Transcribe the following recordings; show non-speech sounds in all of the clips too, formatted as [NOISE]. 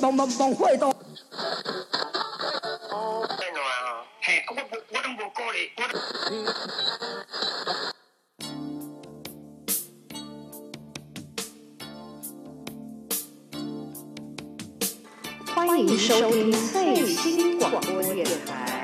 帮帮帮会到。欢迎收听最新广播电台。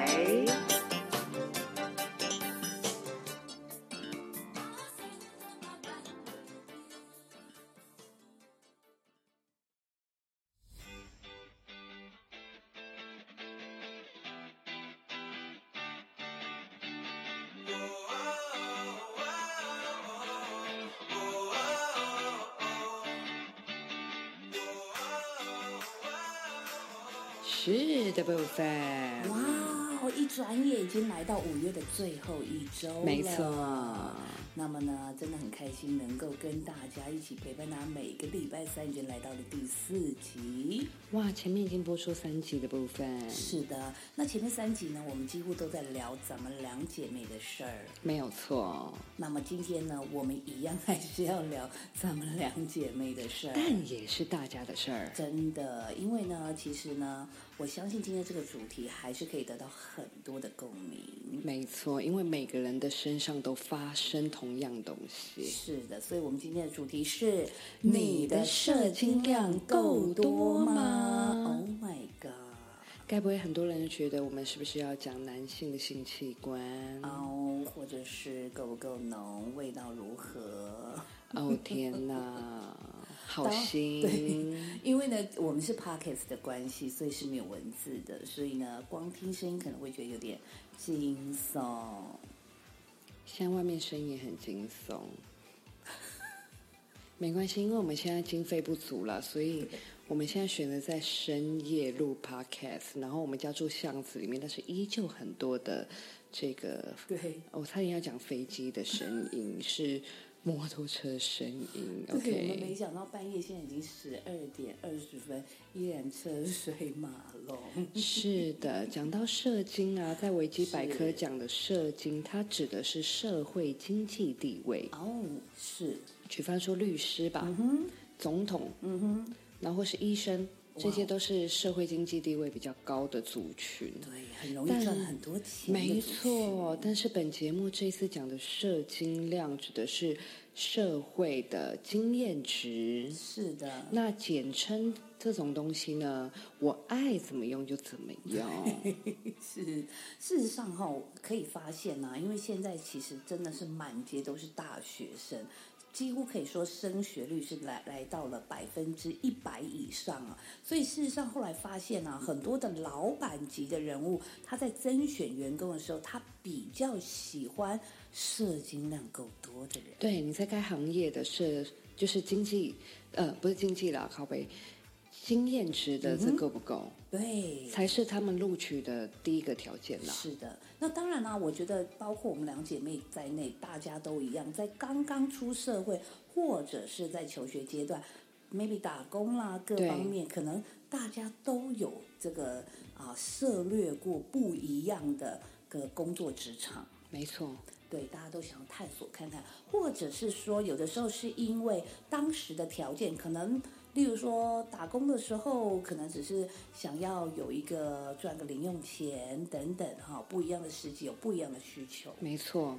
经来到五月的最后一周了。没错。那么呢，真的很开心能够跟大家一起陪伴大家，每个礼拜三已经来到了第四集。哇，前面已经播出三集的部分。是的，那前面三集呢，我们几乎都在聊咱们两姐妹的事儿。没有错。那么今天呢，我们一样还是要聊咱们两姐妹的事儿，但也是大家的事儿。真的，因为呢，其实呢，我相信今天这个主题还是可以得到很多的共鸣。没错，因为每个人的身上都发生同样东西。是的，所以我们今天的主题是：你的射精量够多吗？Oh my god！该不会很多人觉得我们是不是要讲男性的性器官？哦，或者是够不够浓，味道如何？哦天哪，[LAUGHS] 好心！因为呢，我们是 podcast 的关系，所以是没有文字的，所以呢，光听声音可能会觉得有点惊悚。现在外面声音也很惊悚，没关系，因为我们现在经费不足了，所以我们现在选择在深夜录 podcast。然后我们家住巷子里面，但是依旧很多的这个，对，我差点要讲飞机的声音，是摩托车声音。对，我们 OK，没想到半夜现在已经十二点二十分，依然车水马龙。是的，讲到社经啊，在维基百科是讲的社经，它指的是社会经济地位。哦，是，举方说律师吧，总统，嗯哼，然后是医生，这些都是社会经济地位比较高的族群。对，很容易但赚很多钱。没错，，但是本节目这次讲的社经量指的是社会的经验值。是的，那简称这种东西呢，我爱怎么用就怎么用。[LAUGHS] 是，事实上哈、可以发现呐、因为现在其实真的是满街都是大学生，几乎可以说升学率是来来到了百分之一百以上啊。所以事实上后来发现啊，很多的老板级的人物，他在甄选员工的时候，他比较喜欢社经量够多的人。对，你在该行业的是就是经济，呃，不是经济啦，靠背，经验值的这够不够，对，才是他们录取的第一个条件啦。是的，那当然啦、我觉得包括我们两姐妹在内，大家都一样，在刚刚出社会或者是在求学阶段，maybe 打工啦各方面，可能大家都有这个啊涉略过不一样的个工作职场。没错，对，大家都想要探索看看，或者是说，有的时候是因为当时的条件，可能例如说打工的时候，可能只是想要有一个赚个零用钱等等哈，不一样的时机有不一样的需求。没错。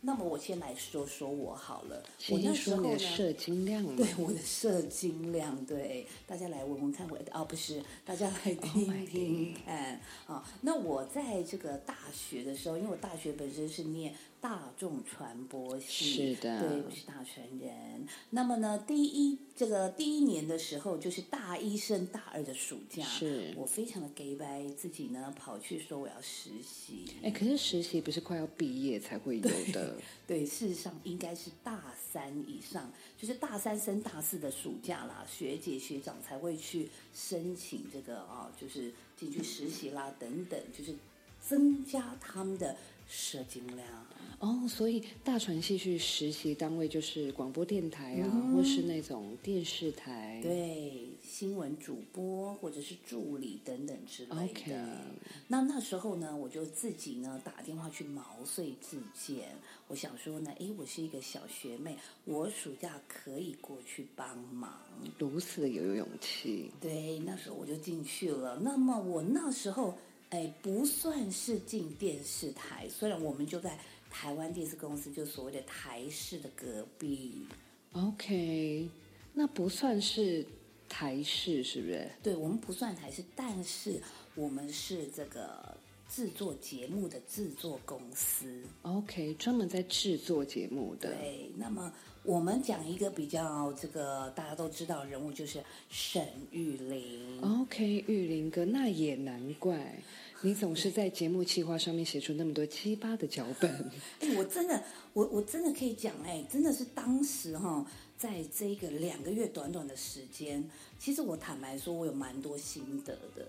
那么我先来说说我好了，我那时候呢，[LAUGHS] 射精量对我的射精量，对大家来闻闻看我，哦不是，大家来 Oh 听听看啊。那我在这个大学的时候，因为我大学本身是念大众传播系，是的对，我是大传人。那么呢，第一这个第一年的时候，就是大一升大二的暑假，是我非常的 gay 白，自己呢跑去说我要实习，哎，可是实习不是快要毕业才会有的？[LAUGHS] 对，事实上应该是大三以上，就是大三升大四的暑假啦，学姐学长才会去申请这个啊，就是进去实习啦等等，就是增加他们的社经量。哦，所以大传系去实习单位就是广播电台啊，嗯或是那种电视台。对，新闻主播或者是助理等等之类的。那那时候呢，我就自己呢打电话去毛遂自荐。我想说呢，诶，我是一个小学妹，我暑假可以过去帮忙。如此的有勇气。对，那时候我就进去了。那么我那时候，哎，不算是进电视台，虽然我们就在台湾电视公司，就所谓的台式的隔壁。OK，那不算是台式，是不是？对我们不算台式，但是我们是这个制作节目的制作公司。OK，专门在制作节目的。对，那么我们讲一个比较这个大家都知道的人物，就是沈玉玲。OK，玉林哥，那也难怪你总是在节目企划上面写出那么多七八的脚本。[LAUGHS] 哎，我真的，我我真的可以讲，哎，真的是当时哈，在这个两个月短短的时间，其实我坦白说，我有蛮多心得的。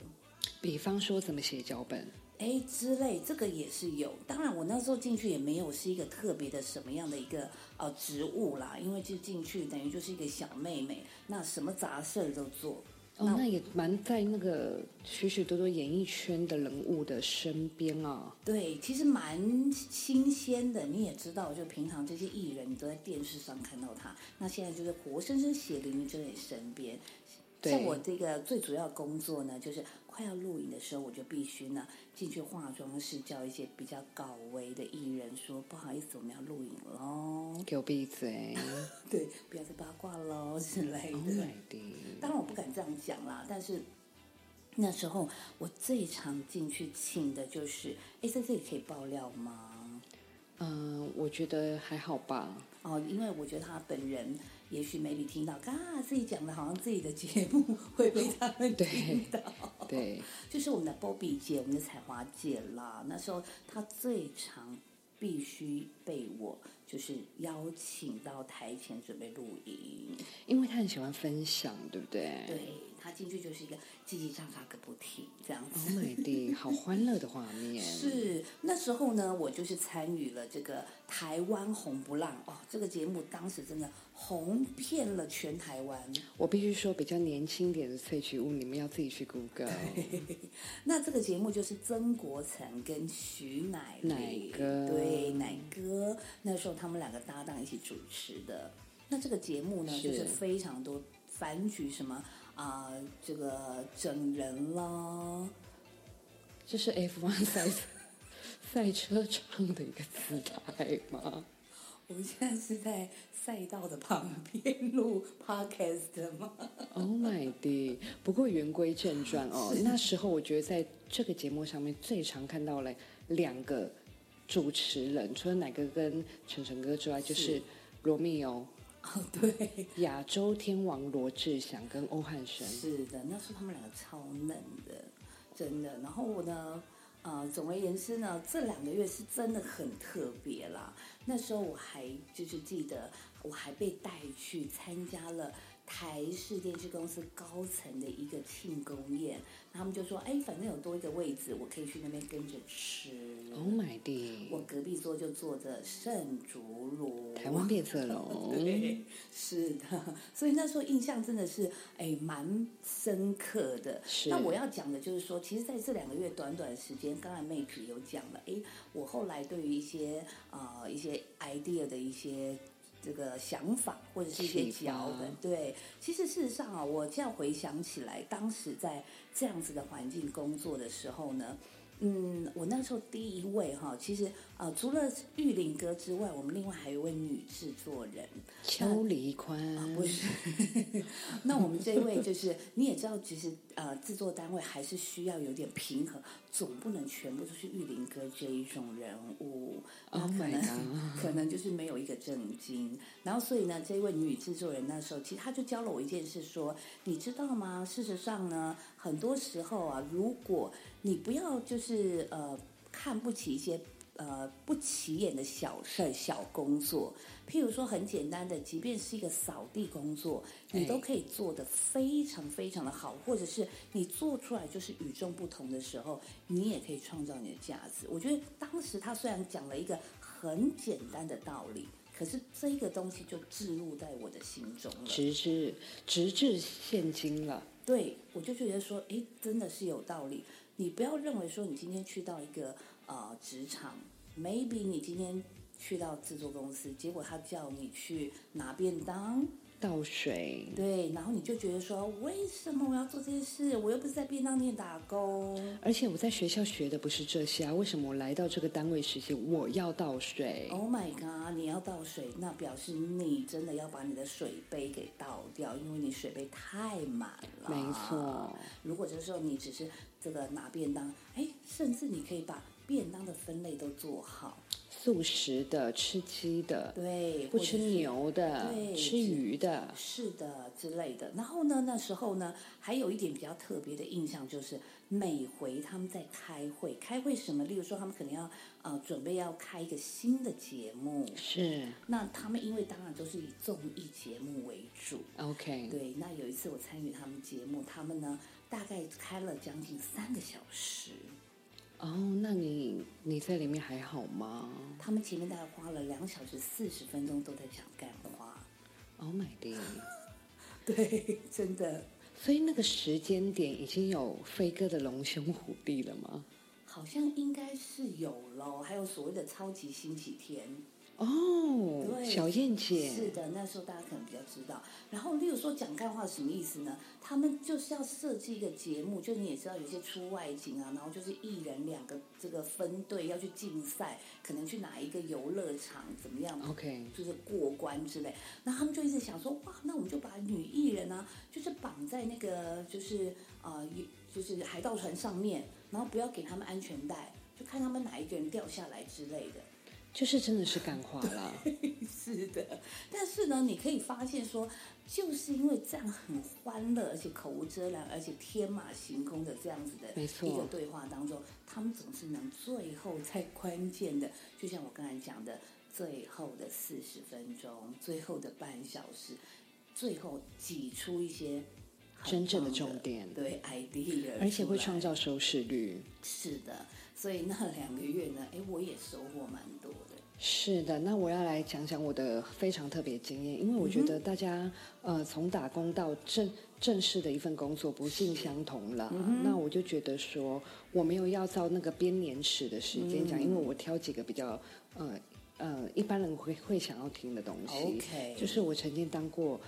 比方说怎么写脚本，哎，之类，这个也是有。当然，我那时候进去也没有是一个特别的什么样的一个呃职务啦，因为就进去等于就是一个小妹妹，那什么杂事儿都做。哦，那也蛮在那个许许多多演艺圈的人物的身边啊。对，其实蛮新鲜的。你也知道，就平常这些艺人，你都在电视上看到他，那现在就是活生生血淋淋就在你身边。对像我这个最主要工作呢，就是快要录影的时候，我就必须呢进去化妆室，叫一些比较高危的艺人说：“不好意思，我们要录影喽，给我闭嘴 [LAUGHS] 对，不要再八卦喽之类！Oh 的。当然我不敢这样讲啦，但是那时候我最常进去请的就是，哎，在这里可以爆料吗？嗯，我觉得还好吧。哦，因为我觉得他本人也许 maybe 听到，啊，自己讲的好像自己的节目 [LAUGHS] 会被他们听到。对，[LAUGHS] 就是我们的 Bobby 姐，我们的彩华姐啦。那时候她最常必须被我就是邀请到台前准备录音。因为她很喜欢分享，对不对？对她进去就是一个叽叽喳喳个不停这样 Oh 子。my god，好欢乐的画面。[LAUGHS] 是那时候呢，我就是参与了这个台湾红不浪哦，这个节目当时真的红遍了全台湾。我必须说，比较年轻点的萃取物，你们要自己去 Google。[LAUGHS] 那这个节目就是曾国成跟徐乃麟乃哥对乃哥，那时候他们两个搭档一起主持的。那这个节目呢，是就是非常多反举什么啊、这个整人啦，这是 F1 赛 [LAUGHS] 赛车唱的一个姿态吗？我们现在是在赛道的旁边录 podcast 的吗？Oh my god！不过言归正传哦，[LAUGHS] 那时候我觉得在这个节目上面最常看到了两个主持人，除了奶哥跟晨晨哥之外，就是是罗密欧、哦，[LAUGHS] 对，亚洲天王罗志祥跟欧汉声。是的，那时候他们两个超嫩的，真的。然后我呢，呃，总而言之呢，这两个月是真的很特别啦。那时候我还就是记得，我还被带去参加了台式电视公司高层的一个庆功宴，他们就说，哎，反正有多一个位置，我可以去那边跟着吃。Oh my 我 god！隔壁桌就坐着盛竹如，台湾变色龙。[LAUGHS] 对，是的，所以那时候印象真的是哎蛮深刻的。那我要讲的就是说，其实在这两个月短短时间，刚才妹子有讲了，哎，我后来对于一些呃一些 idea 的一些。这个想法或者是一些脚本，对，其实事实上啊，我这样回想起来，当时在这样子的环境工作的时候呢，嗯，我那时候第一位哈，其实呃，除了玉林哥之外，我们另外还有一位女制作人，邱黎宽，不是，[LAUGHS] 那我们这一位就是你也知道，其实呃，制作单位还是需要有点平衡，总不能全部都是玉林哥这一种人物，那 Oh 可能 [LAUGHS] 可能就是没有一个正经。然后所以呢，这位女制作人那时候其实她就教了我一件事，说你知道吗？事实上呢，很多时候啊，如果你不要就是呃看不起一些。呃不起眼的小事儿、小工作，譬如说很简单的，即便是一个扫地工作，你都哎可以做得非常非常的好，或者是你做出来就是与众不同的时候，你也可以创造你的价值。我觉得当时他虽然讲了一个很简单的道理，可是这个东西就置入在我的心中了。直至直至现今了。对，我就觉得说，诶，真的是有道理。你不要认为说你今天去到一个呃职场，maybe 你今天去到制作公司，结果他叫你去拿便当，倒水，对，然后你就觉得说，为什么我要做这些事？我又不是在便当店打工。而且我在学校学的不是这些啊，为什么我来到这个单位实习，我要倒水？Oh my god！你要倒水，那表示你真的要把你的水杯给倒掉，因为你水杯太满了。没错。如果这时候你只是这个拿便当，哎，甚至你可以把便当的分类都做好，素食的，吃鸡的，对，不吃牛的，对吃鱼的。是的之类的。然后呢，那时候呢，还有一点比较特别的印象就是，每回他们在开会，开会什么，例如说他们可能要呃准备要开一个新的节目，是那他们因为当然都是以综艺节目为主，OK，对。那有一次我参与他们节目，他们呢大概开了将近三个小时，哦，那你你在里面还好吗他们前面大概花了两小时四十分钟都在讲干话，？Oh my god！[LAUGHS] 对，真的。所以那个时间点已经有飞哥的龙兄虎弟了吗？好像应该是有咯，还有所谓的超级星期天，哦，对，小燕姐，是的，那时候大家可能比较知道。然后，例如说讲干话什么意思呢？他们就是要设计一个节目，就你也知道有些出外景啊，然后就是艺人两个这个分队要去竞赛，可能去哪一个游乐场怎么样 OK 就是过关之类。那他们就一直想说，哇，那我们就把女艺人啊，就是绑在那个就是呃，一就是海盗船上面，然后不要给他们安全带，就看他们哪一个人掉下来之类的。就是真的是感化啦。[LAUGHS] 是的，但是呢，你可以发现说，就是因为这样很欢乐，而且口无遮拦，而且天马行空的这样子的一个对话当中，他们总是能最后在关键的，就像我刚才讲的，最后的四十分钟，最后的半小时，最后挤出一些真正的重点对 idea，而且会创造收视率。是的，所以那两个月呢，[LAUGHS] 哎，我也收获蛮多的。是的，那我要来讲讲我的非常特别经验，因为我觉得大家、呃从打工到正正式的一份工作不尽相同了，那我就觉得说我没有要照那个编年史的时间讲，因为我挑几个比较呃呃一般人会会想要听的东西 OK 就是我曾经当过。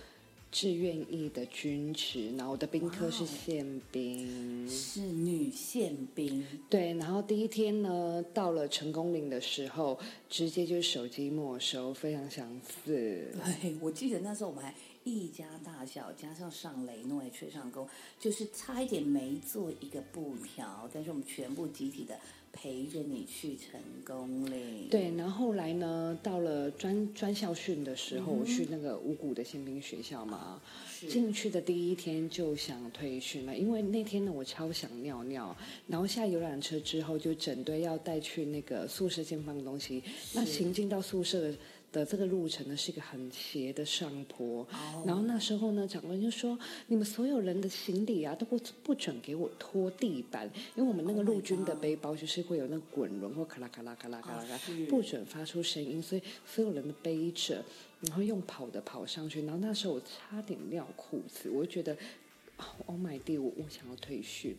志愿役的军职，然后我的兵科是宪兵，是女宪兵，对，然后第一天呢，到了成功岭的时候，直接就是手机没收，非常相似。对，我记得那时候我们还一家大小，加上上雷诺也吹上工，就是差一点没做一个布条，但是我们全部集体的陪着你去成功嘞。对，然后后来呢，到了专专校训的时候，我去那个五谷的宪兵学校嘛，是进去的第一天就想退训了，因为那天呢我超想尿尿，然后下游览车之后就整队要带去那个宿舍先放东西，那行进到宿舍的。的这个路程呢是一个很斜的上坡，哦。然后那时候呢，长官就说：“你们所有人的行李啊，都不不准给我拖地板，因为我们那个 Oh 陆军的背包就是会有那个滚轮或咔啦咔啦咔啦咔啦咔不准发出声音，所以所有人都背着，然后用跑的跑上去，然后那时候我差点尿裤子，我就觉得，Oh my god，我我想要退训。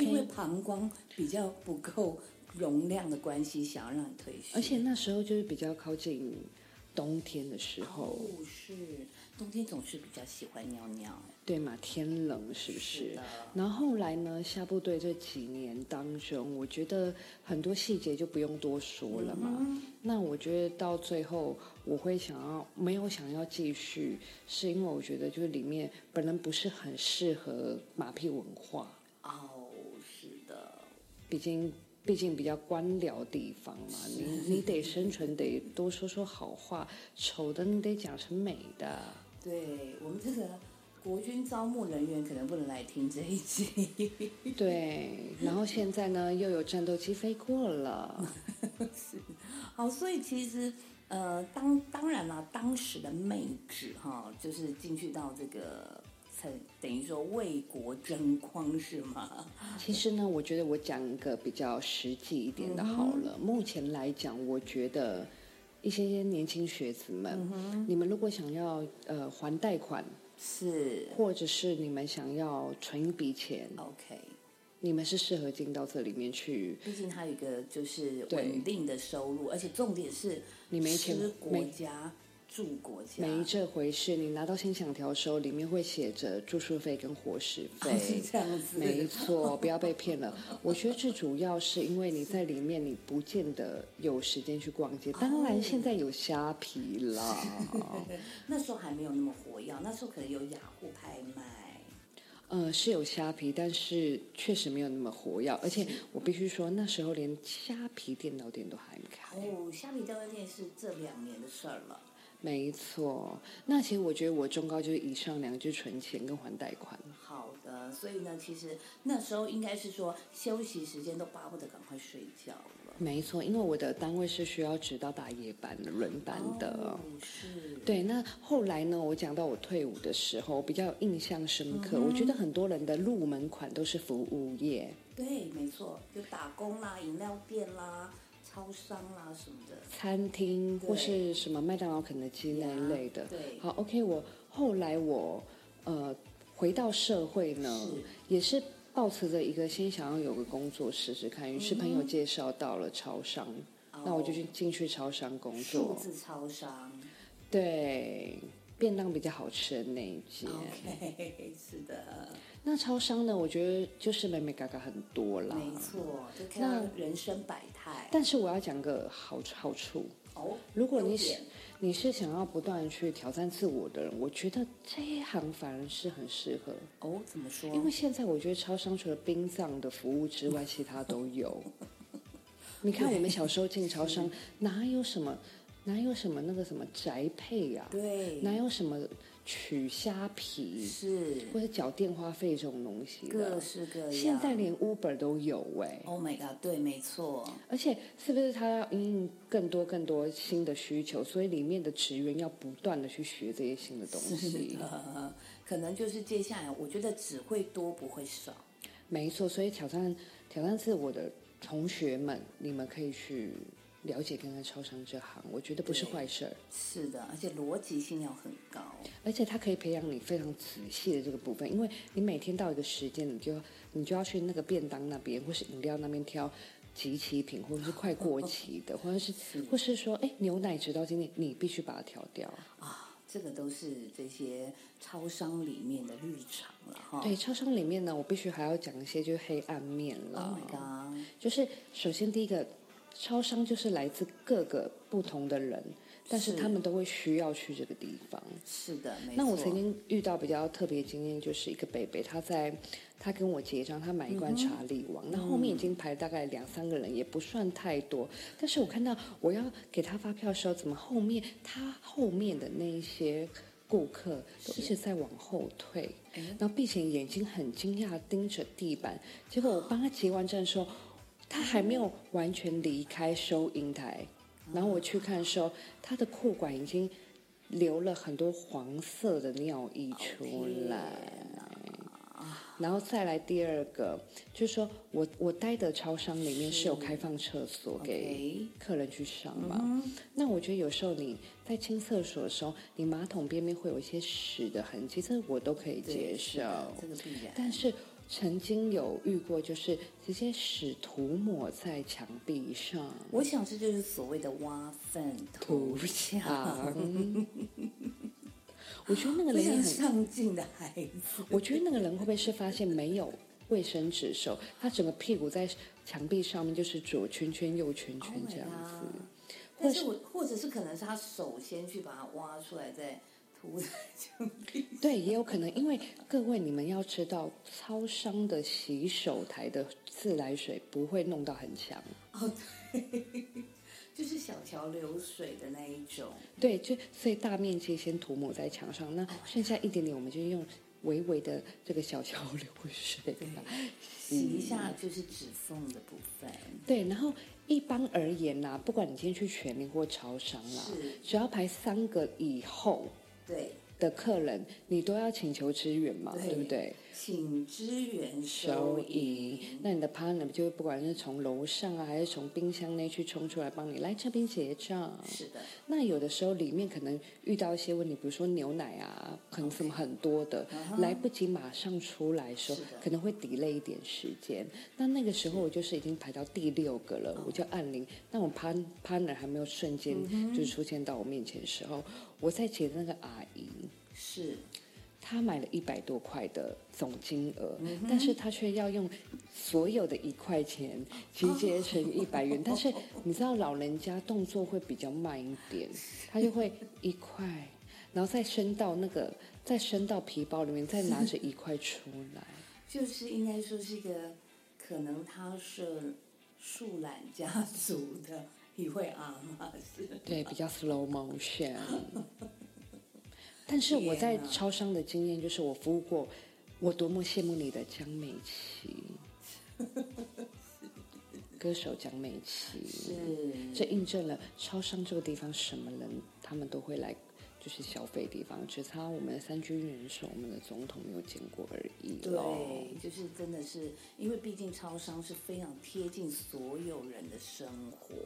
因为膀胱比较不够容量的关系，想要让你退休。而且那时候就是比较靠近冬天的时候，哦，是冬天总是比较喜欢尿尿。对嘛，天冷是不是？是然后后来呢，下部队这几年当中，我觉得很多细节就不用多说了嘛。嗯那我觉得到最后，我会想要没有想要继续，是因为我觉得就是里面本人不是很适合马屁文化，哦，是的，毕竟毕竟比较官僚地方嘛，你你得生存，得多说说好话，丑的你得讲成美的。对我们这个国军招募人员可能不能来听这一集。对，然后现在呢又有战斗机飞过了，[LAUGHS] 是好，所以其实呃，当当然啦，当时的妹纸哈，就是进去到这个，等等于说为国争光是吗？[LAUGHS] 其实呢，我觉得我讲一个比较实际一点的好了。目前来讲，我觉得一些些年轻学子们，你们如果想要呃还贷款，是或者是你们想要存一笔钱，OK，你们是适合进到这里面去。毕竟它有一个就是对稳定的收入，而且重点是你没钱没家住国家，没这回事，你拿到先享条的时候，里面会写着住宿费跟伙食费。哦 [LAUGHS] 是这样子，没错，不要被骗了。我觉得最主要是因为你在里面，你不见得有时间去逛街。当然，现在有虾皮啦。[LAUGHS] 那时候还没有那么活跃，那时候可能有雅虎拍卖。呃，是有虾皮，但是确实没有那么活跃。而且我必须说，那时候连虾皮电脑店都还没开。哦，虾皮电脑店是这两年的事儿了。没错，那其实我觉得我中高就是以上两个，就是存钱跟还贷款。好的，所以呢，其实那时候应该是说休息时间都巴不得赶快睡觉了。没错，因为我的单位是需要值到大夜班的轮班的。哦，是，对，那后来呢？我讲到我退伍的时候，比较有印象深刻。我觉得很多人的入门款都是服务业，对，没错，就打工啦、饮料店啦、超商啊什么的。餐厅或是什么麦当劳、肯德基那一类的。对。好，OK，我后来我呃回到社会呢，也是抱持着一个先想要有个工作试试看，于是朋友介绍到了超商，那我就去进去超商工作。数字超商。对，便当比较好吃的那一间。，OK，[LAUGHS] 是的，那超商呢，我觉得就是美美嘎嘎很多啦。没错，就看到人生百态。但是我要讲个好好处，哦，如果你是你是想要不断去挑战自我的人，我觉得这一行反而是很适合。哦，怎么说？因为现在我觉得超商除了殡葬的服务之外，其他都有。[LAUGHS] 你看我们小时候进超商，[LAUGHS] 哪有什么哪有什么那个什么宅配啊？对，哪有什么取虾皮是或者缴电话费这种东西各？式各样。现在连 Uber 都有哎、，Oh my god，对，没错，而且是不是他要因应更多更多新的需求，所以里面的职员要不断的去学这些新的东西。的，可能就是接下来，我觉得只会多不会少。没错，所以挑战挑战是我的同学们，你们可以去了解刚刚超商这行，我觉得不是坏事儿，是的，而且逻辑性要很高。而且它可以培养你非常仔细的这个部分，因为你每天到一个时间，你就你就要去那个便当那边或是饮料那边挑。集齐品，或者是快过期的，或者是，或是说，哎，牛奶直到今天，你必须把它调掉。啊，这个都是这些超商里面的日常了哈。对，超商里面呢，我必须还要讲一些就是黑暗面，Oh 了。my god，就是首先第一个，超商就是来自各个不同的人，但是是他们都会需要去这个地方。是的，没错。那我曾经遇到比较特别经验，就是一个北北，他在他跟我结账，他买一罐查理王，那、后面已经排大概两三个人，也不算太多。但是我看到我要给他发票的时候，怎么后面他后面的那一些顾客都一直在往后退，然后并且眼睛很惊讶盯着地板。结果我帮他结完账的时候，他还没有完全离开收银台，然后我去看的时候，他的裤管已经流了很多黄色的尿液出来。然后再来第二个，就是说我我待的超商里面是有开放厕所给客人去上嘛。那我觉得有时候你在清厕所的时候，你马桶边边会有一些屎的痕迹，这我都可以接受。的这个必然。但是曾经有遇过，就是直接屎涂抹在墙壁上，我想这就是所谓的挖粪涂涂墙，[LAUGHS] 我觉得那个人很，上进的孩子。我觉得那个人会不会是发现没有卫生纸手，他整个屁股在墙壁上面就是左圈圈右圈圈 Oh 这样子。god 但是我或者是可能是他首先去把它挖出来，再对，也有可能，因为各位你们要知道，超商的洗手台的自来水不会弄到很强。哦，对，[LAUGHS] 就是小桥流水的那一种。对，就所以大面积先涂抹在墙上，那剩下一点点我们就用微微的这个小桥流水啊，洗一下就是指缝的部分。对，然后一般而言啦、不管你今天去全联或超商啦是，只要排三个以后对，的客人，你都要请求支援嘛，对对不对？请支援收收银银。，那你的 partner 就会不管是从楼上啊，还是从冰箱内去冲出来帮你来这边结账。是的，那有的时候里面可能遇到一些问题，比如说牛奶啊，可能什么很多的来不及马上出来的时候，可能会 delay 一点时间。那那个时候我就是已经排到第六个了，我就按铃。那我 partner partner 还没有瞬间就出现到我面前的时候，我在结那个阿姨，是她买了一百多块的总金额，但是他却要用所有的一块钱集结成一百元。但是你知道老人家动作会比较慢一点，他就会一块，然后再伸到那个，再伸到皮包里面，再拿着一块出来。[LAUGHS] 就是应该说是一个，可能他是树懒家族的一位阿妈是。对，比较 slow motion。但是我在超商的经验就是，我服务过，我多么羡慕你的江美琪，歌手江美琪。是这印证了超商这个地方什么人他们都会来，就是消费地方，只差我们的三军元首、我们的总统没有见过而已咯对，就是真的是，因为毕竟超商是非常贴近所有人的生活。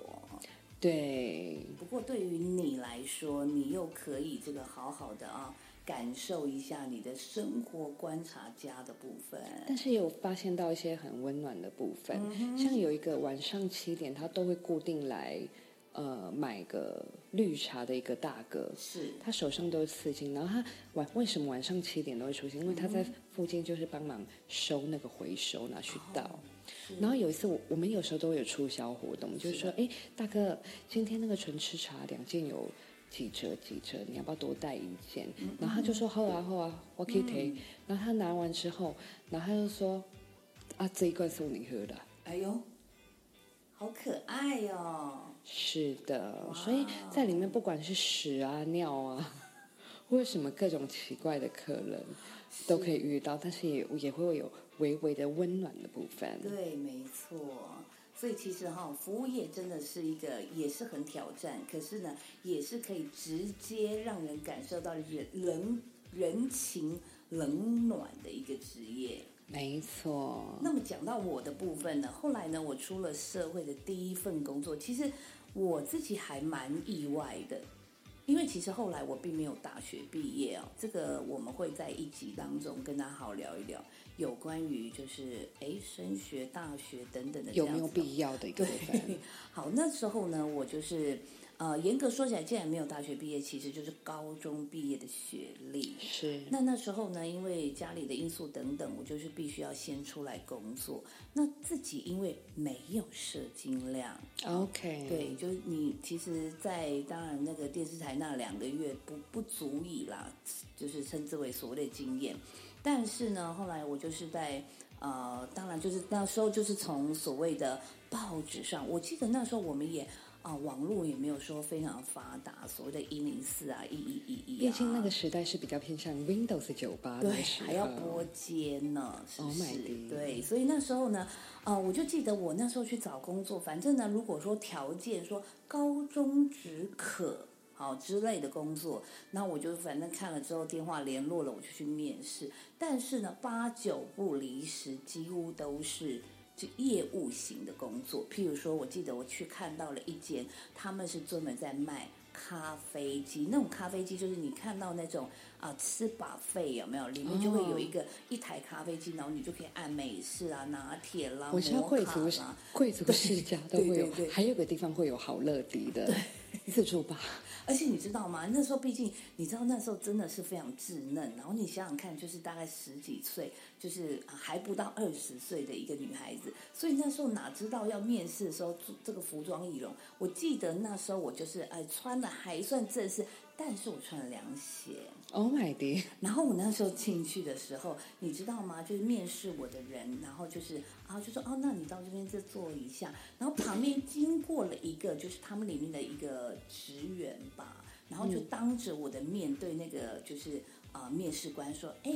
对，不过对于你来说，你又可以这个好好的啊，感受一下你的生活观察家的部分。但是也有发现到一些很温暖的部分，嗯像有一个晚上七点，他都会固定来，呃，买个绿茶的一个大哥，是他手上都是刺青，然后他晚为什么晚上七点都会出现？因为他在附近就是帮忙收那个回收拿去倒。是然后有一次我我们有时候都有促销活动，就是说，哎，大哥，今天那个纯吃茶两件有几折几折，你要不要多带一件？然后他就说好啊好啊，我可以提。然后他拿完之后，然后他就说，啊，这一罐送你喝的。哎呦，好可爱哟、是的，所以在里面不管是屎啊、尿啊，[LAUGHS] 或者什么各种奇怪的客人，都可以遇到，但是也也会有微微的温暖的部分。对，没错。所以其实哈，服务业真的是一个也是很挑战，可是呢，也是可以直接让人感受到人人人情冷暖的一个职业。没错，那么讲到我的部分呢，后来呢，我出了社会的第一份工作，其实我自己还蛮意外的，因为其实后来我并没有大学毕业哦，这个我们会在一集当中跟大家好聊一聊有关于就是诶升学、大学等等的这有没有必要的一个部分？对，好，那时候呢，我就是呃，严格说起来，既然没有大学毕业，其实就是高中毕业的学历。是，那那时候呢，因为家里的因素等等，我就是必须要先出来工作。那自己因为没有社经量，OK，对，就是你其实，在当然那个电视台那两个月不不足以啦，就是称之为所谓的经验。但是呢，后来我就是在呃，当然就是那时候就是从所谓的报纸上，我记得那时候我们也啊、网络也没有说非常发达，所谓的一零四啊、一一一一啊，毕竟那个时代是比较偏向 Windows 九八的对，还要拨接呢，是不 Oh 是？对，所以那时候呢，呃，我就记得我那时候去找工作，反正呢，如果说条件说高中只可。好之类的工作，那我就反正看了之后电话联络了，我就去面试。但是呢，八九不离十，几乎都是就业务型的工作。譬如说，我记得我去看到了一间，他们是专门在卖咖啡机，那种咖啡机就是你看到那种啊、吃把费有没有？里面就会有一个、一台咖啡机，然后你就可以按美式啊、拿铁啦、我知道摩卡贵族啦。贵族世家 [LAUGHS] 都会有对对对，还有个地方会有好乐迪的自助吧。[LAUGHS] 而且你知道吗？那时候毕竟你知道那时候真的是非常稚嫩，然后你想想看，就是大概十几岁，就是啊还不到二十岁的一个女孩子，所以那时候哪知道要面试的时候做这个服装仪容？我记得那时候我就是哎穿的还算正式，但是我穿了凉鞋。Oh my god！然后我那时候进去的时候，你知道吗？就是面试我的人，然后就是啊，就说哦，那你到这边再坐一下。然后旁边经过了一个，就是他们里面的一个职员吧，然后就当着我的面对那个就是啊、面试官说，哎。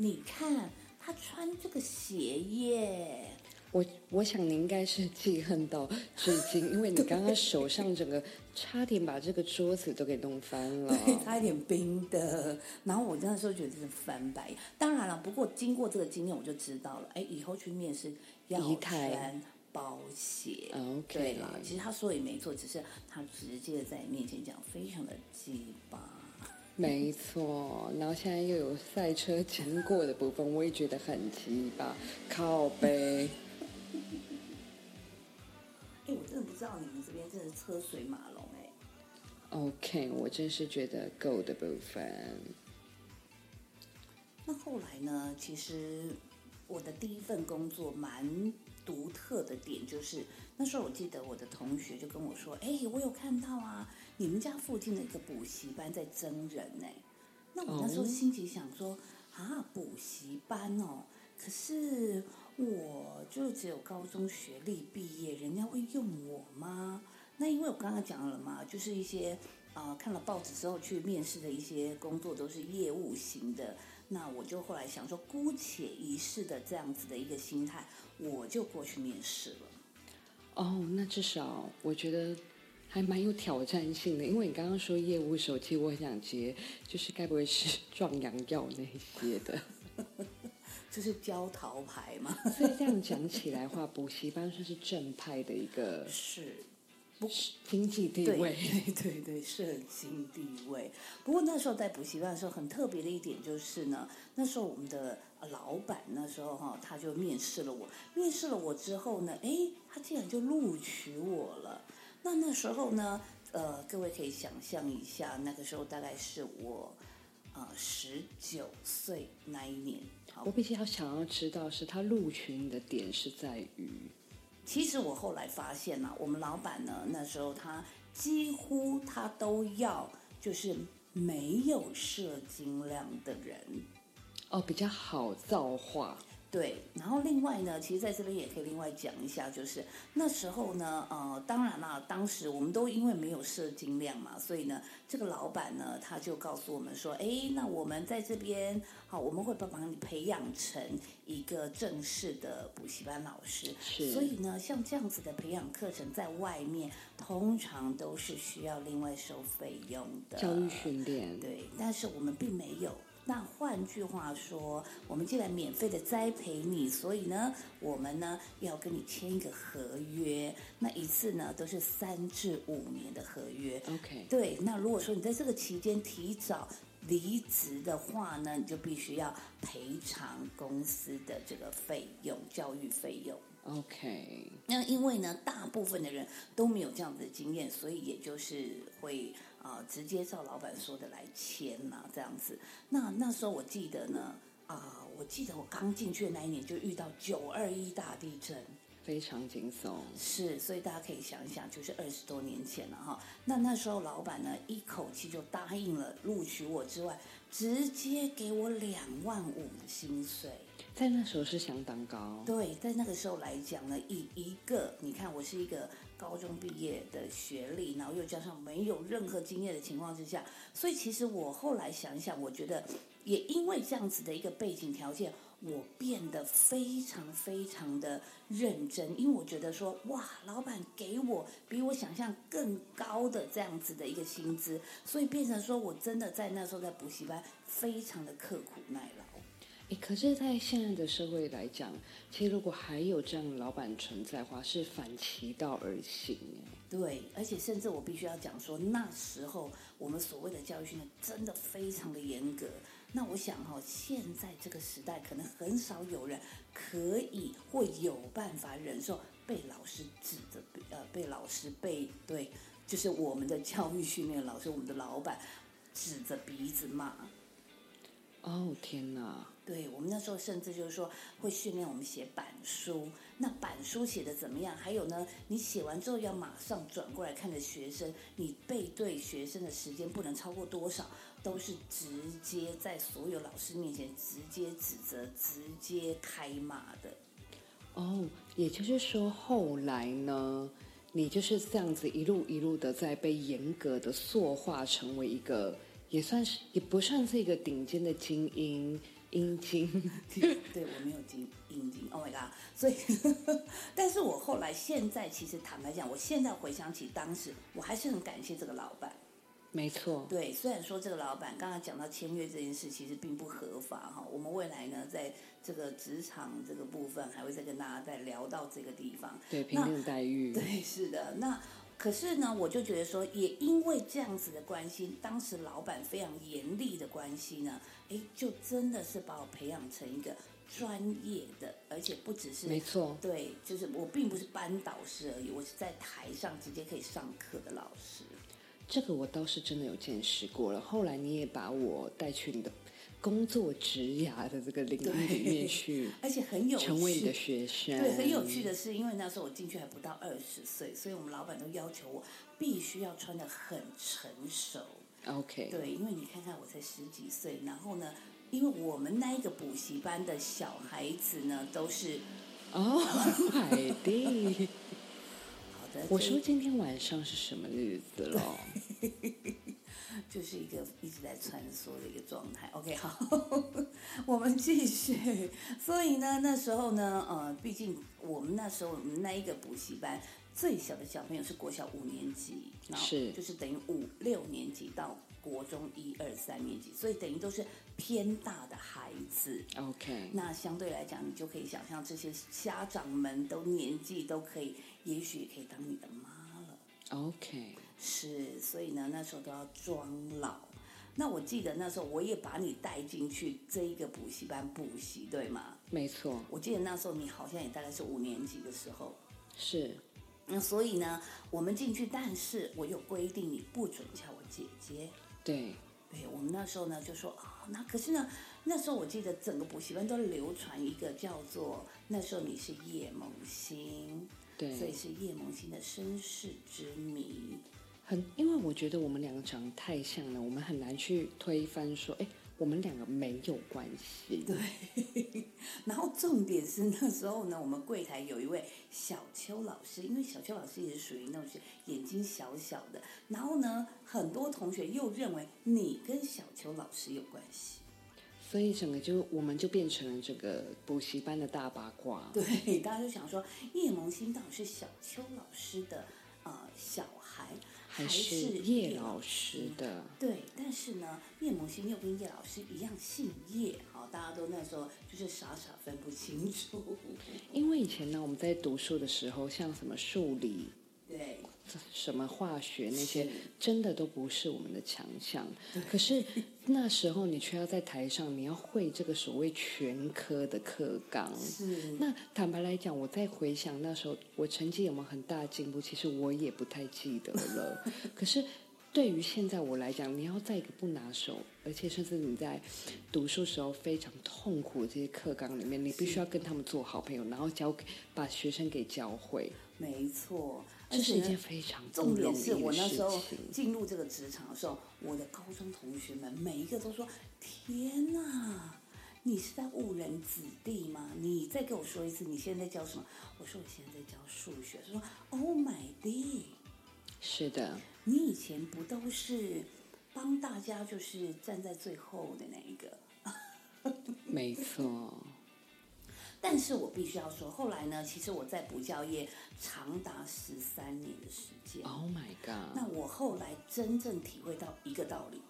你看他穿这个鞋耶。我我想你应该是记恨到至今，因为你刚刚手上整个差点把这个桌子都给弄翻了。对，差一点冰的。然后我那时候觉得真是翻白眼。当然了，不过经过这个经验，我就知道了，哎，以后去面试要穿包鞋。OK 其实他说也没错，只是他直接在你面前讲，非常的鸡巴。没错，然后现在又有赛车经过的部分，我也觉得很奇葩，靠背。[LAUGHS] 哎，我真的不知道你们这边真的是车水马龙哎。OK，我真是觉得够的部分。那后来呢？其实我的第一份工作蛮独特的点就是，那时候我记得我的同学就跟我说：“哎，我有看到啊，你们家附近的一个补习班在征人呢。”那我那时候哦心里想说：“啊，补习班哦，可是我就只有高中学历毕业，人家会用我吗？”那因为我刚刚讲了嘛，就是一些啊、看了报纸之后去面试的一些工作都是业务型的，那我就后来想说，姑且一试的这样子的一个心态，我就过去面试了。哦，那至少我觉得还蛮有挑战性的，因为你刚刚说业务手机，我很想接，就是该不会是 [LAUGHS] 壮阳药那些的？就是教桃牌嘛，[LAUGHS] 所以这样讲起来的话，补习班算是正派的一个是不经济地位。对对对，社经地位。不过那时候在补习班的时候，很特别的一点就是呢，那时候我们的呃老板那时候哈、他就面试了我，面试了我之后呢，诶，他竟然就录取我了。那那时候呢，呃，各位可以想象一下，那个时候大概是我呃十九岁那一年。好我比较想要知道是他录取你的点是在于，其实我后来发现呢、我们老板呢那时候他几乎他都要就是没有射精量的人。哦，比较好造化。对，然后另外呢，其实在这边也可以另外讲一下，就是那时候呢，呃，当然啦，当时我们都因为没有设精量嘛，所以呢，这个老板呢，他就告诉我们说，哎，那我们在这边，好，我们会帮帮你培养成一个正式的补习班老师。是所以呢，像这样子的培养课程，在外面通常都是需要另外收费用的。教育训练，对，但是我们并没有。那换句话说，我们既然免费的栽培你，所以呢，我们呢要跟你签一个合约，那一次呢都是三至五年的合约。OK，对，那如果说你在这个期间提早离职的话呢，你就必须要赔偿公司的这个费用，教育费用。OK，那因为呢，大部分的人都没有这样子的经验，所以也就是会啊、呃直接照老板说的来签呐、这样子。那那时候我记得呢，啊、我记得我刚进去的那一年就遇到九二一大地震。非常惊悚。是，所以大家可以想一想，就是二十多年前了哈。那那时候老板呢，一口气就答应了录取我之外，直接给我两万五的薪水。在那时候是相当高，对，在那个时候来讲呢，以一个你看我是一个高中毕业的学历，然后又加上没有任何经验的情况之下，所以其实我后来想一想，我觉得也因为这样子的一个背景条件，我变得非常非常的认真，因为我觉得说哇，老板给我比我想象更高的这样子的一个薪资，所以变成说我真的在那时候在补习班非常的刻苦耐劳。诶，可是，在现在的社会来讲，其实如果还有这样的老板存在的话，是反其道而行。诶对，而且甚至我必须要讲说，那时候我们所谓的教育训练真的非常的严格。那我想哈、现在这个时代可能很少有人可以或有办法忍受被老师指着，呃，被老师被对，就是我们的教育训练老师，我们的老板指着鼻子骂。哦，天哪！对我们那时候甚至就是说会训练我们写板书，那板书写的怎么样？还有呢，你写完之后要马上转过来看着学生，你背对学生的时间不能超过多少，都是直接在所有老师面前直接指责、直接开骂的。哦，也就是说，后来呢，你就是这样子一路一路的在被严格的塑化，成为一个也算是也不算是一个顶尖的精英，阴茎，[LAUGHS] 对我没有金阴茎，Oh my god！所以，[LAUGHS] 但是我后来现在其实坦白讲，我现在回想起当时，我还是很感谢这个老板。没错，对，虽然说这个老板刚刚讲到签约这件事，其实并不合法哈。我们未来呢，在这个职场这个部分，还会再跟大家再聊到这个地方。对平等待遇，[LAUGHS] 对，是的。那可是呢，我就觉得说，也因为这样子的关系，当时老板非常严厉的关系呢，哎，就真的是把我培养成一个专业的，而且不只是没错，对，就是我并不是班导师而已，我是在台上直接可以上课的老师。这个我倒是真的有见识过了。后来你也把我带去你的工作职涯的这个领域里面去，而且很有趣，成为你的学生。对，很有趣的是，因为那时候我进去还不到二十岁，所以我们老板都要求我必须要穿的很成熟。OK，对，因为你看看我才十几岁，然后呢，因为我们那一个补习班的小孩子呢都是哦，海蒂，[LAUGHS] 好的，我说今天晚上是什么日子了？[LAUGHS] 就是一个一直在穿梭的一个状态。OK，好，[LAUGHS] 我们继续。所以呢，那时候呢，呃，毕竟我们那时候我们那一个补习班最小的小朋友是国小五年级，然后是就是等于五六年级到国中一二三年级，所以等于都是偏大的孩子。OK，那相对来讲，你就可以想象这些家长们都年纪都可以，也许也可以当你的妈了。OK，是，所以呢，那时候都要装老。那我记得那时候我也把你带进去这一个补习班补习，对吗？没错，我记得那时候你好像也大概是五年级的时候。是那所以呢，我们进去，但是我有规定，你不准叫我姐姐。对，对我们那时候呢就说啊、那可是呢，那时候我记得整个补习班都流传一个叫做那时候你是叶萌新，所以，是叶萌新的身世之谜。很，因为我觉得我们两个长得太像了，我们很难去推翻说，哎，我们两个没有关系。对，[LAUGHS] 然后重点是那时候呢，我们柜台有一位小邱老师，因为小邱老师也是属于那种是眼睛小小的，然后呢，很多同学又认为你跟小邱老师有关系，所以整个就我们就变成了这个补习班的大八卦。对，[LAUGHS] 大家就想说叶萌新到底是小邱老师的呃小孩，还是是叶老师的，对，但是呢，叶萌新又跟叶老师一样姓叶，好，大家都那时候就是傻傻分不清楚。因为以前呢，我们在读书的时候，像什么数理、对，什么化学那些，真的都不是我们的强项。可是那时候你却要在台上，你要会这个所谓全科的课纲。是那坦白来讲，我在回想那时候我成绩有没有很大进步，其实我也不太记得了。[LAUGHS] 可是对于现在我来讲，你要在一个不拿手，而且甚至你在读书时候非常痛苦的这些课纲里面，你必须要跟他们做好朋友，然后教给把学生给教会，没错，这是一件非常不重点是我那时候情。进入这个职场的时候，我的高中同学们每一个都说：“天哪，你是在误人子弟吗？你再给我说一次，你现在在教什么？”我说：“我现在在教数学。”他说：“Oh my god，是的，你以前不都是帮大家就是站在最后的那一个？” [LAUGHS] 没错，但是我必须要说，后来呢，其实我在补教业长达十三年的时间。Oh my 那 god！那我后来真正体会到一个道理：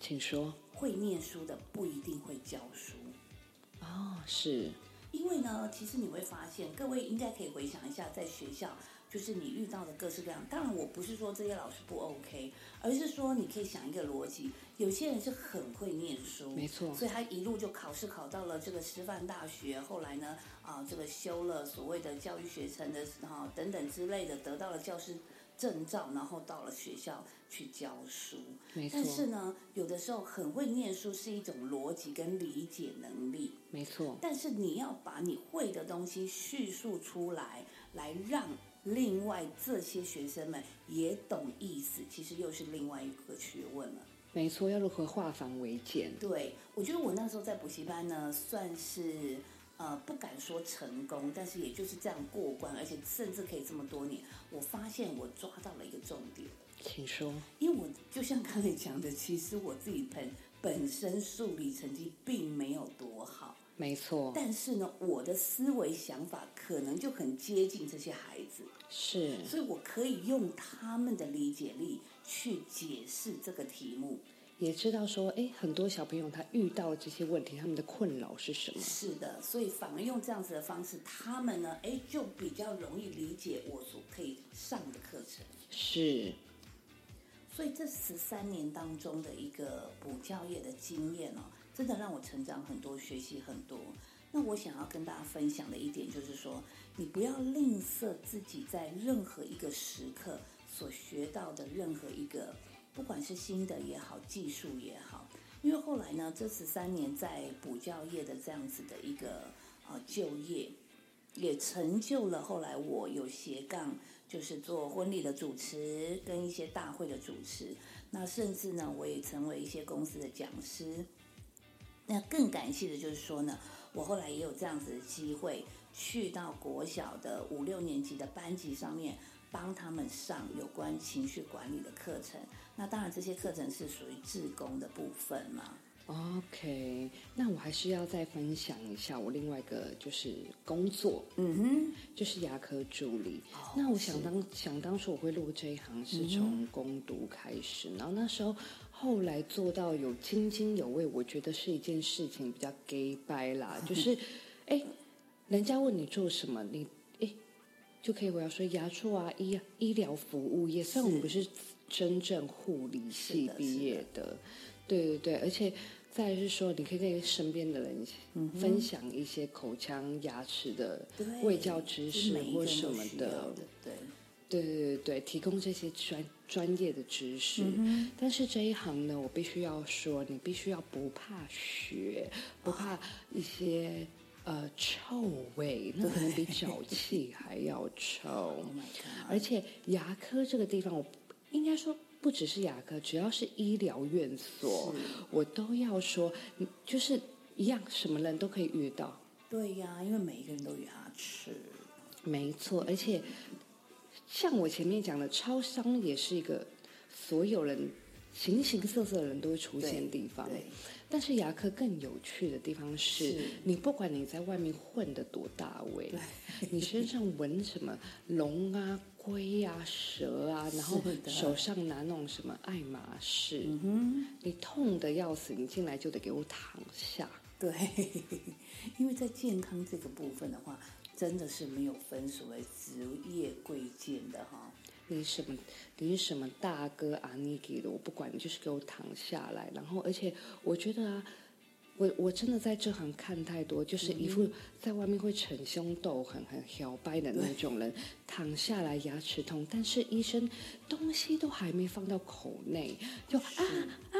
请说。会念书的不一定会教书。哦，是因为呢，其实你会发现，各位应该可以回想一下，在学校就是你遇到的各式各样。当然，我不是说这些老师不 OK，而是说你可以想一个逻辑，有些人是很会念书，没错所以他一路就考试考到了这个师范大学，后来呢，啊，这个修了所谓的教育学程的啊等等之类的，得到了教师证照，然后到了学校去教书。没错但，是呢，有的时候很会念书是一种逻辑跟理解能力，没错，但是你要把你会的东西叙述出来，来让另外这些学生们也懂意思，其实又是另外一个学问了。没错，要如何化繁为简？对，我觉得我那时候在补习班呢，算是呃不敢说成功，但是也就是这样过关，而且甚至可以这么多年，我发现我抓到了一个重点。请说。因为我就像刚才讲的，其实我自己本本身数理成绩并没有多好，没错，但是呢，我的思维想法可能就很接近这些孩子，是所以我可以用他们的理解力去解释这个题目。也知道说，哎，很多小朋友他遇到这些问题，他们的困扰是什么？是的，所以反而用这样子的方式，他们呢，哎，就比较容易理解我所可以上的课程。是，所以这十三年当中的一个补教业的经验哦，真的让我成长很多，学习很多。那我想要跟大家分享的一点就是说，你不要吝啬自己在任何一个时刻所学到的任何一个。不管是新的也好，技术也好，因为后来呢，这十三年在补教业的这样子的一个呃就业，也成就了后来我有斜杠，就是做婚礼的主持跟一些大会的主持，那甚至呢，我也成为一些公司的讲师。那更感谢的就是说呢，我后来也有这样子的机会，去到国小的五六年级的班级上面。帮他们上有关情绪管理的课程，那当然这些课程是属于自工的部分嘛。OK，那我还是要再分享一下我另外一个就是工作，嗯哼，就是牙科助理。哦那我想当想当初我会入这一行是从攻读开始，然后那时候后来做到有津津有味，我觉得是一件事情比较 gay 掰啦，就是 [LAUGHS] 哎，人家问你做什么，你哎就可以我要说牙处啊医医疗服务业，虽然我们不是真正护理系毕业的，对对对，而且再是说，你可以跟身边的人分享一些口腔牙齿的对，卫教知是识或什么的。对。对对，提供这些专专业的知识。但是这一行呢，我必须要说，你必须要不怕学，不怕一些呃臭味，那可能比脚气 [LAUGHS] 还要臭。Oh 而且牙科这个地方，我应该说不只是牙科，只要是医疗院所，我都要说，就是一样，什么人都可以遇到。对呀，因为每一个人都有牙齿，没错，而且像我前面讲的，超商也是一个所有人形形色色的人都会出现的地方。对，但是牙科更有趣的地方是，是你不管你在外面混的多大位，[LAUGHS] 你身上纹什么龙啊、龟啊、蛇啊，然后手上拿那种什么爱马仕，嗯你痛的要死，你进来就得给我躺下。对，[LAUGHS] 因为在健康这个部分的话，真的是没有分所谓职业贵贱的哈。你什么？你是什么大哥啊？你给的我不管，你就是给我躺下来。然后，而且我觉得啊，我我真的在这行看太多，就是一副在外面会逞凶斗狠、很摇摆的那种人，躺下来牙齿痛，但是医生东西都还没放到口内，就啊啊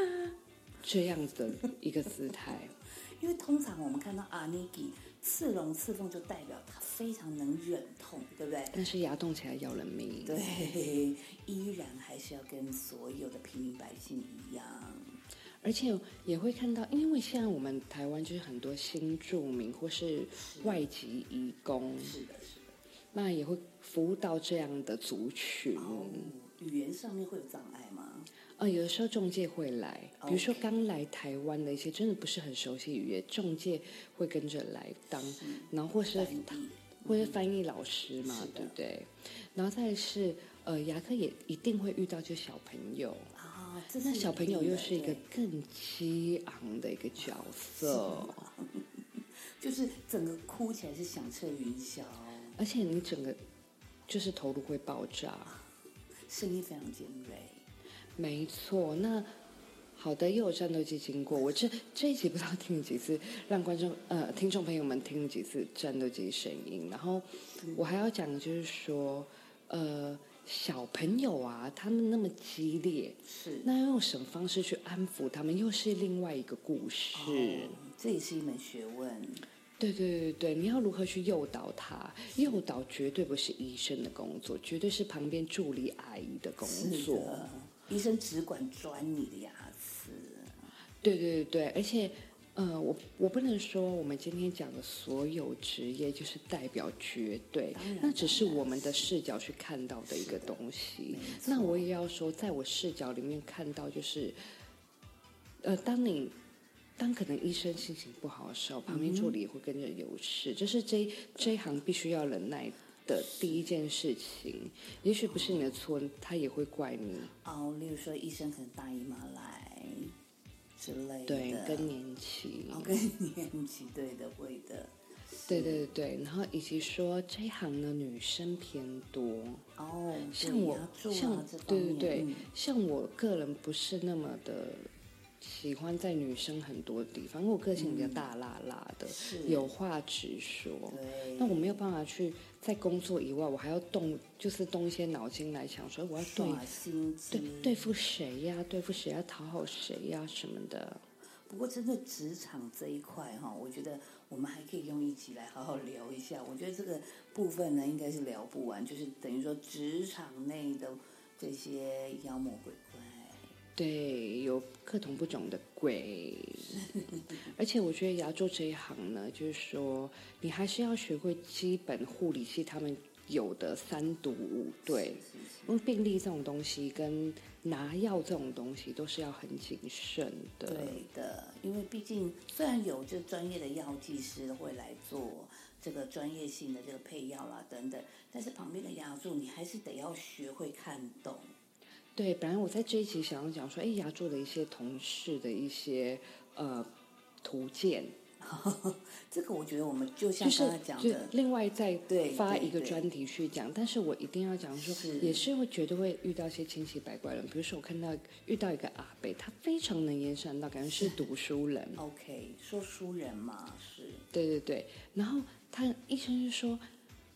这样子的一个姿态。[LAUGHS] 因为通常我们看到阿尼基刺龙刺凤，就代表他非常能忍痛，对不对？但是牙动起来要人命。对，依然还是要跟所有的平民百姓一样。而且也会看到，因为现在我们台湾就是很多新住民或是外籍移工，是的，是的。那也会服务到这样的族群。哦，语言上面会有障碍吗？呃，有的时候中介会来，比如说刚来台湾的一些真的不是很熟悉语言，中介会跟着来当，然后或是或是翻译老师嘛对不对？然后再是呃，牙科也一定会遇到就小朋友，那小朋友又是一个更激昂的一个角色。[LAUGHS] 就是整个哭起来是响彻云霄，而且你整个就是头颅会爆炸。声音非常尖锐。没错，那好的，又有战斗机经过，我这这一集不知道听了几次，让观众呃听众朋友们听了几次战斗机声音，然后我还要讲的就是说，呃，小朋友啊，他们那么激烈，是，那要用什么方式去安抚他们，又是另外一个故事。哦这也是一门学问。对对对对，你要如何去诱导他？诱导绝对不是医生的工作，绝对是旁边助理阿姨的工是作。的，医生只管钻你的牙齿。对对对对，而且，呃，我我不能说我们今天讲的所有职业就是代表绝对，那只是我们的视角去看到的一个东西。那我也要说，在我视角里面看到，就是呃，当你当可能医生心情不好的时候，旁边助理也会跟着有事，就是这这一行必须要忍耐的第一件事情。也许不是你的错，他也会怪你。哦，例如说医生可能大姨妈来之类的，对，更年期，哦，更年期，对的，会的。对对对，然后以及说这一行的女生偏多，哦，像我像柱啊这对对对嗯，像我个人不是那么的喜欢在女生很多地方，因为我个性比较大辣辣的，是有话直说。对，那我没有办法去在工作以外，我还要动，就是动一些脑筋来想所以我要对对，对付谁呀，对付谁呀，讨好谁呀什么的。不过，真的职场这一块哈，我觉得我们还可以用一集来好好聊一下。我觉得这个部分呢，应该是聊不完，就是等于说职场内的这些妖魔鬼怪。对，有各种不种的鬼，而且我觉得牙做这一行呢，就是说你还是要学会基本护理系他们有的三毒五对，因为病历这种东西跟拿药这种东西都是要很谨慎的。对的，因为毕竟虽然有这专业的药剂师会来做这个专业性的这个配药啦等等，但是旁边的牙柱你还是得要学会看懂。对，本来我在这一集想要讲说，哎，牙做的一些同事的一些呃图鉴，[LAUGHS] 这个我觉得我们就像就是就刚才讲的，另外再对发一个专题去讲，但是我一定要讲说，也是会绝对会遇到一些千奇百怪的人，比如说我看到遇到一个阿伯，他非常能言善道，感觉是读书人，OK，说书人嘛是。对对对，然后他医生就说。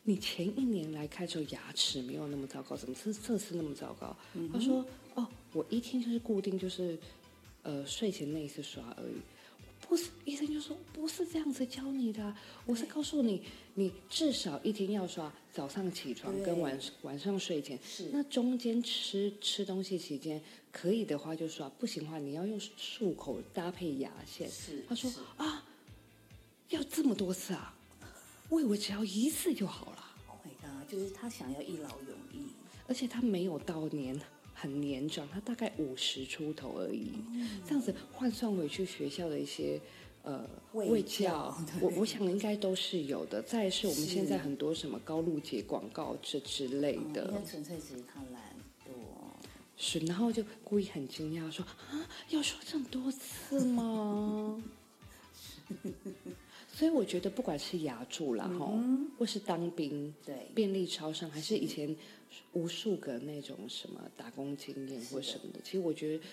你前一年来看的时候牙齿没有那么糟糕，怎么这这次那么糟糕？他说：“哦，我一天就是固定就是，呃，睡前那一次刷而已。”不是，医生就说不是这样子教你的啊、我是告诉你，你至少一天要刷，早上起床跟晚晚上睡前。那中间吃吃东西期间，可以的话就刷，不行的话你要用漱口搭配牙线。是他说啊，要这么多次啊？我以为只要一次就好了，Oh！就是他想要一劳永逸，而且他没有到年很年长，他大概五十出头而已。这样子换算回去学校的一些呃卫卫教 [LAUGHS] 我我想应该都是有的。再是我们现在很多什么高露洁广告这之类嗯的纯粹只是他懒惰。是，然后就故意很惊讶说啊，要说这么多次吗？[LAUGHS] [LAUGHS] 所以我觉得，不管是牙柱啦，哈、或是当兵，对。便利超商，还是以前无数个那种什么打工经验或什么的，其实我觉得，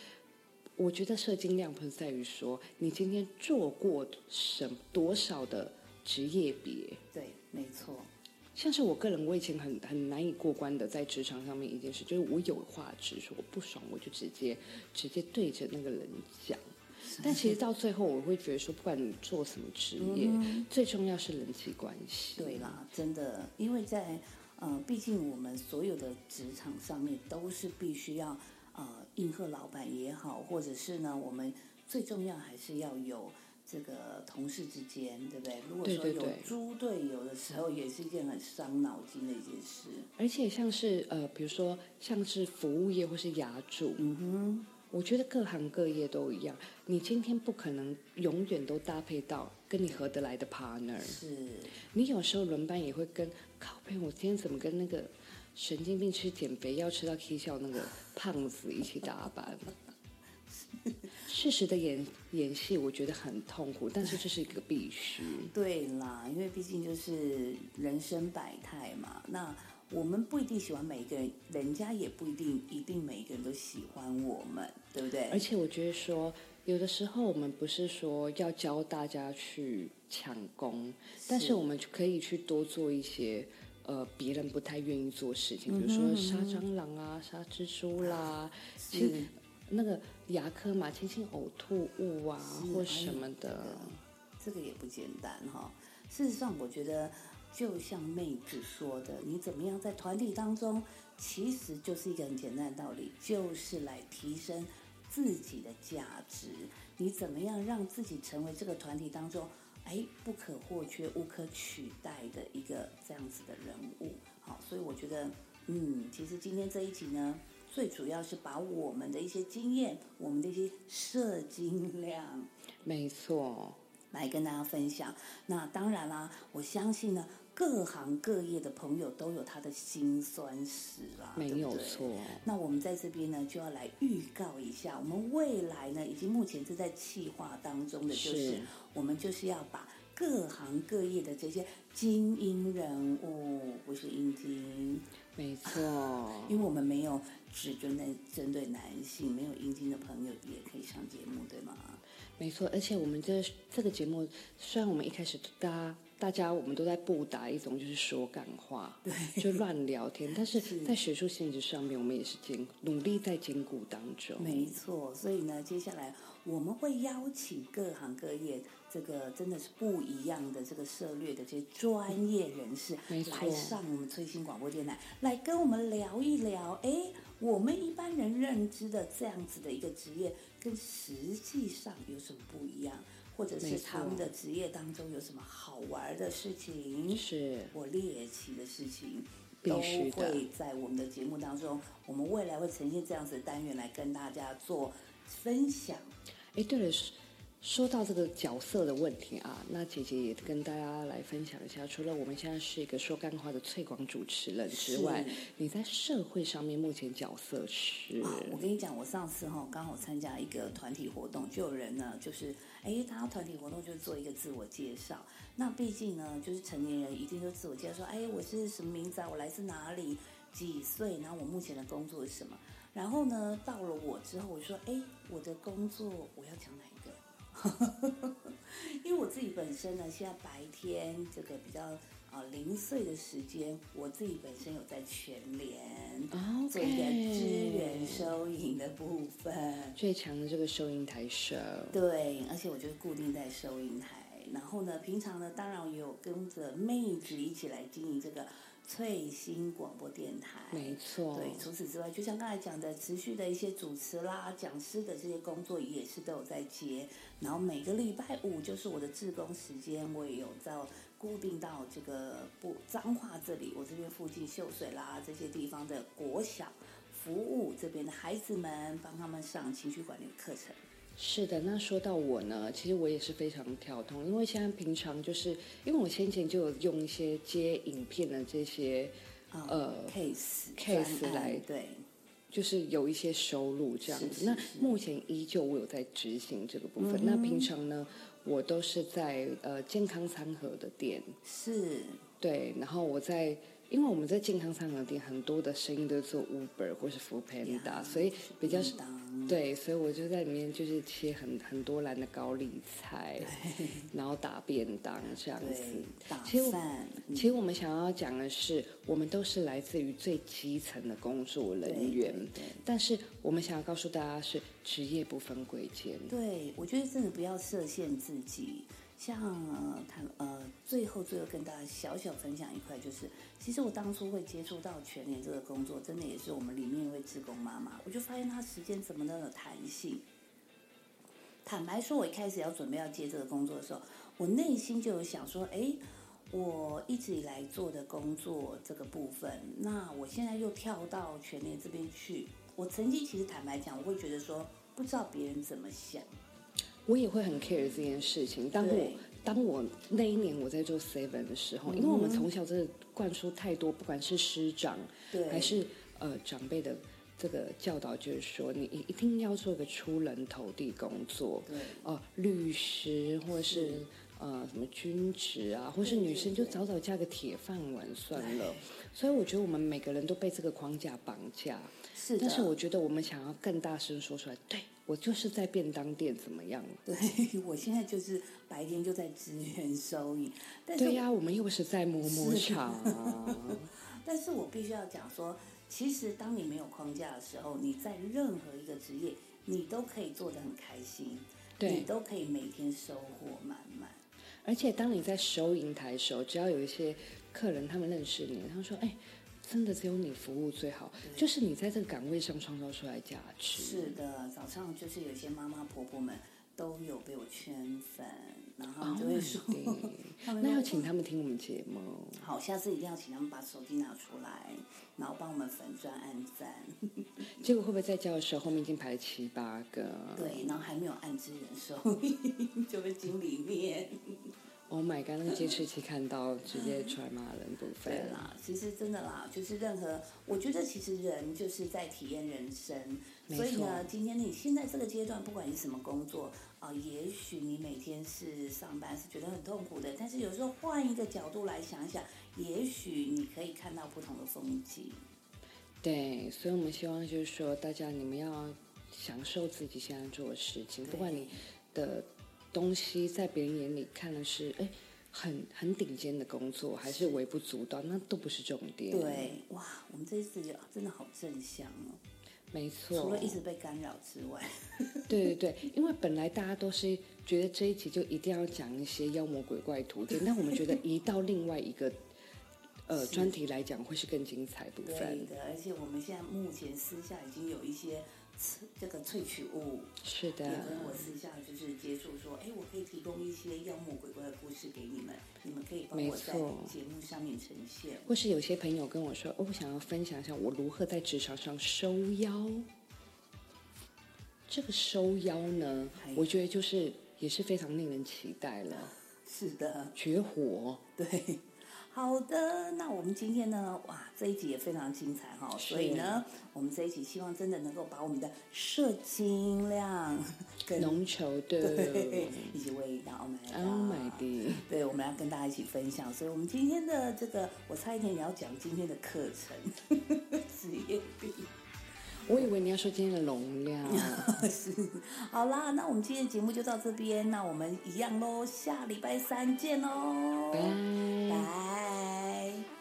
我觉得射精量不是在于说你今天做过什多少的职业别，对，没错，像是我个人，我以前很很难以过关的，在职场上面一件事，就是我有话直说，我不爽我就直接直接对着那个人讲。但其实到最后，我会觉得说，不管你做什么职业，最重要是人际关系。对啦，真的，因为在呃，毕竟我们所有的职场上面都是必须要呃应和老板也好，或者是呢，我们最重要还是要有这个同事之间，对不对？如果说有猪队友的时候，也是一件很伤脑筋的一件事。而且像是呃，比如说像是服务业或是牙主，嗯哼，我觉得各行各业都一样，你今天不可能永远都搭配到跟你合得来的 partner。是，你有时候轮班也会跟靠背，我今天怎么跟那个神经病吃减肥药吃到 K 笑那个胖子一起打班？[LAUGHS] 适时的演演戏，我觉得很痛苦，但是这是一个必须。对啦，因为毕竟就是人生百态嘛。那我们不一定喜欢每一个人，人家也不一定一定每一个人都喜欢我们，对不对？而且我觉得说，有的时候我们不是说要教大家去抢功，但是我们可以去多做一些呃别人不太愿意做的事情，比如说杀蟑螂啊、杀蜘蛛啦，清那个牙科嘛，清清呕吐物啊或什么的。这个也不简单哈。事实上，我觉得就像妹子说的，你怎么样在团体当中，其实就是一个很简单的道理，就是来提升自己的价值。你怎么样让自己成为这个团体当中，哎，不可或缺、无可取代的一个这样子的人物？好，所以我觉得，嗯，其实今天这一集呢。最主要是把我们的一些经验，我们的一些社经量。没错，来跟大家分享。那当然啦，我相信呢，各行各业的朋友都有他的辛酸史啦，没有错。那我们在这边呢，就要来预告一下，我们未来呢，以及目前正在企划当中的，就是是我们就是要把各行各业的这些精英人物，不是阴茎，没错，[LAUGHS] 因为我们没有只针对针对男性，没有阴茎的朋友也可以上节目，对吗？没错。而且我们这这个节目，虽然我们一开始大家大家我们都在不打一种就是说干话，对，就乱聊天，但是在学术性质上面，我们也是兼努力在兼顾当中。没错，所以呢，接下来我们会邀请各行各业这个真的是不一样的这个涉略的这些专业人士没错来上我们最新广播电台，来跟我们聊一聊。哎，我们一般人认知的这样子的一个职业，跟实际上有什么不一样？或者是他们的职业当中有什么好玩的事情？是或猎奇的事情，必都会在我们的节目当中，我们未来会呈现这样子的单元来跟大家做分享。哎，对了，说说到这个角色的问题啊，那姐姐也跟大家来分享一下，除了我们现在是一个说干话的翠广主持人之外，你在社会上面目前角色是？啊，我跟你讲，我上次哈刚好参加一个团体活动，就有人呢，就是哎，他团体活动就是做一个自我介绍。那毕竟呢，就是成年人一定就自我介绍说，哎，我是什么名字啊？我来自哪里？几岁？然后我目前的工作是什么？然后呢，到了我之后，我说，哎，我的工作我要讲哪一个？[LAUGHS] 因为我自己本身呢，现在白天这个比较啊、零碎的时间，我自己本身有在全联。哦做一个支援收银的部分。最强的这个收银台手，对，而且我就是固定在收银台。然后呢，平常呢，当然也有跟着妹子一起来经营这个翠星广播电台。没错，对，除此之外，就像刚才讲的，持续的一些主持啦、讲师的这些工作也是都有在接。然后每个礼拜五就是我的志工时间，我也有在固定到这个不彰化这里，我这边附近秀水啦这些地方的国小服务这边的孩子们，帮他们上情绪管理课程。是的，那说到我呢，其实我也是非常跳通，因为现在平常就是因为我先前就有用一些接影片的这些啊呃 case case 来对，就是有一些收入这样子。那是是是目前依旧我有在执行这个部分。那平常呢，我都是在呃健康餐盒的店，是对，然后我在。因为我们在健康餐盒店很多的生意都是做 Uber 或是 f o o Panda，所以比较是对，所以我就在里面就是切很很多篮的高丽菜，[LAUGHS] 然后打便当这样子对。打其实我饭，嗯其实我们想要讲的是，我们都是来自于最基层的工作人员，但是我们想要告诉大家是职业不分贵贱。对，我觉得真的不要设限自己。像呃，谈呃，最后最后跟大家小小分享一块，就是其实我当初会接触到全联这个工作，真的也是我们里面一位职工妈妈，我就发现她时间怎么那么有弹性。坦白说，我一开始要准备要接这个工作的时候，我内心就有想说，哎，我一直以来做的工作这个部分，那我现在又跳到全联这边去，我曾经其实坦白讲，我会觉得说，不知道别人怎么想。我也会很 care 这件事情。当我当我那一年我在做 Seven 的时候，因为我们从小真的灌输太多，不管是师长对还是呃长辈的这个教导，就是说你一一定要做一个出人头地工作。对哦、律师或者是是呃什么军职啊，或是女生就早早嫁个铁饭碗算了。所以我觉得我们每个人都被这个框架绑架。是，但是我觉得我们想要更大声说出来，对我就是在便当店怎么样？对 [LAUGHS] 我现在就是白天就在支援收银，但是对呀、我们又不是在摸摸是场。[LAUGHS] 但是我必须要讲说，其实当你没有框架的时候，你在任何一个职业，你都可以做得很开心，对你都可以每天收获满满。而且当你在收银台的时候，只要有一些客人他们认识你，他们说：“哎，真的只有你服务最好，就是你在这个岗位上创造出来价值。”是的，早上就是有些妈妈婆婆们都有被我圈粉。然后就会说，[LAUGHS] 那要说请他们听我们节目。好，下次一定要请他们把手机拿出来，然后帮我们粉钻按赞。结果会不会在家的时候后面已经排了七八个？对，然后还没有按支人收音，就会经里面。，Oh my god，那个监视器看到直接出来骂人不分。对啦，其实真的啦，就是任何，我觉得其实人就是在体验人生，所以呢，今天你现在这个阶段，不管你什么工作啊、也许你每天是上班是觉得很痛苦的，但是有时候换一个角度来想想，也许你可以看到不同的风景。对，所以我们希望就是说，大家你们要享受自己现在做的事情，不管你的东西在别人眼里看的是哎很很顶尖的工作，还是微不足道，那都不是重点。，对，哇，我们这一次也真的好正向哦，没错。除了一直被干扰之外，[LAUGHS] 对对对，因为本来大家都是觉得这一集就一定要讲一些妖魔鬼怪图片，[LAUGHS] 但我们觉得移到另外一个呃专题来讲，会是更精彩部对分。的，而且我们现在目前私下已经有一些萃这个萃取物。是的也，跟我私下就是接触说，哎，我可以提供一些妖魔鬼怪的故事给你们，你们可以帮我在错节目上面呈现。或是有些朋友跟我说，哦，我想要分享一下我如何在职场上收腰。这个收腰呢哎，我觉得就是也是非常令人期待了，是的，绝活。对。好的，那我们今天呢，哇，这一集也非常精彩哈，是所以呢，我们这一集希望真的能够把我们的射精量 [LAUGHS] 跟浓稠对的以及味道，Oh my Oh god my god！对，我们要跟大家一起分享，所以我们今天的这个，我差一点也要讲今天的课程，[LAUGHS] 职业病。我以为你要说今天的容量，是 [LAUGHS] 好啦，那我们今天节目就到这边，那我们一样喽，下礼拜三见喽，拜。拜。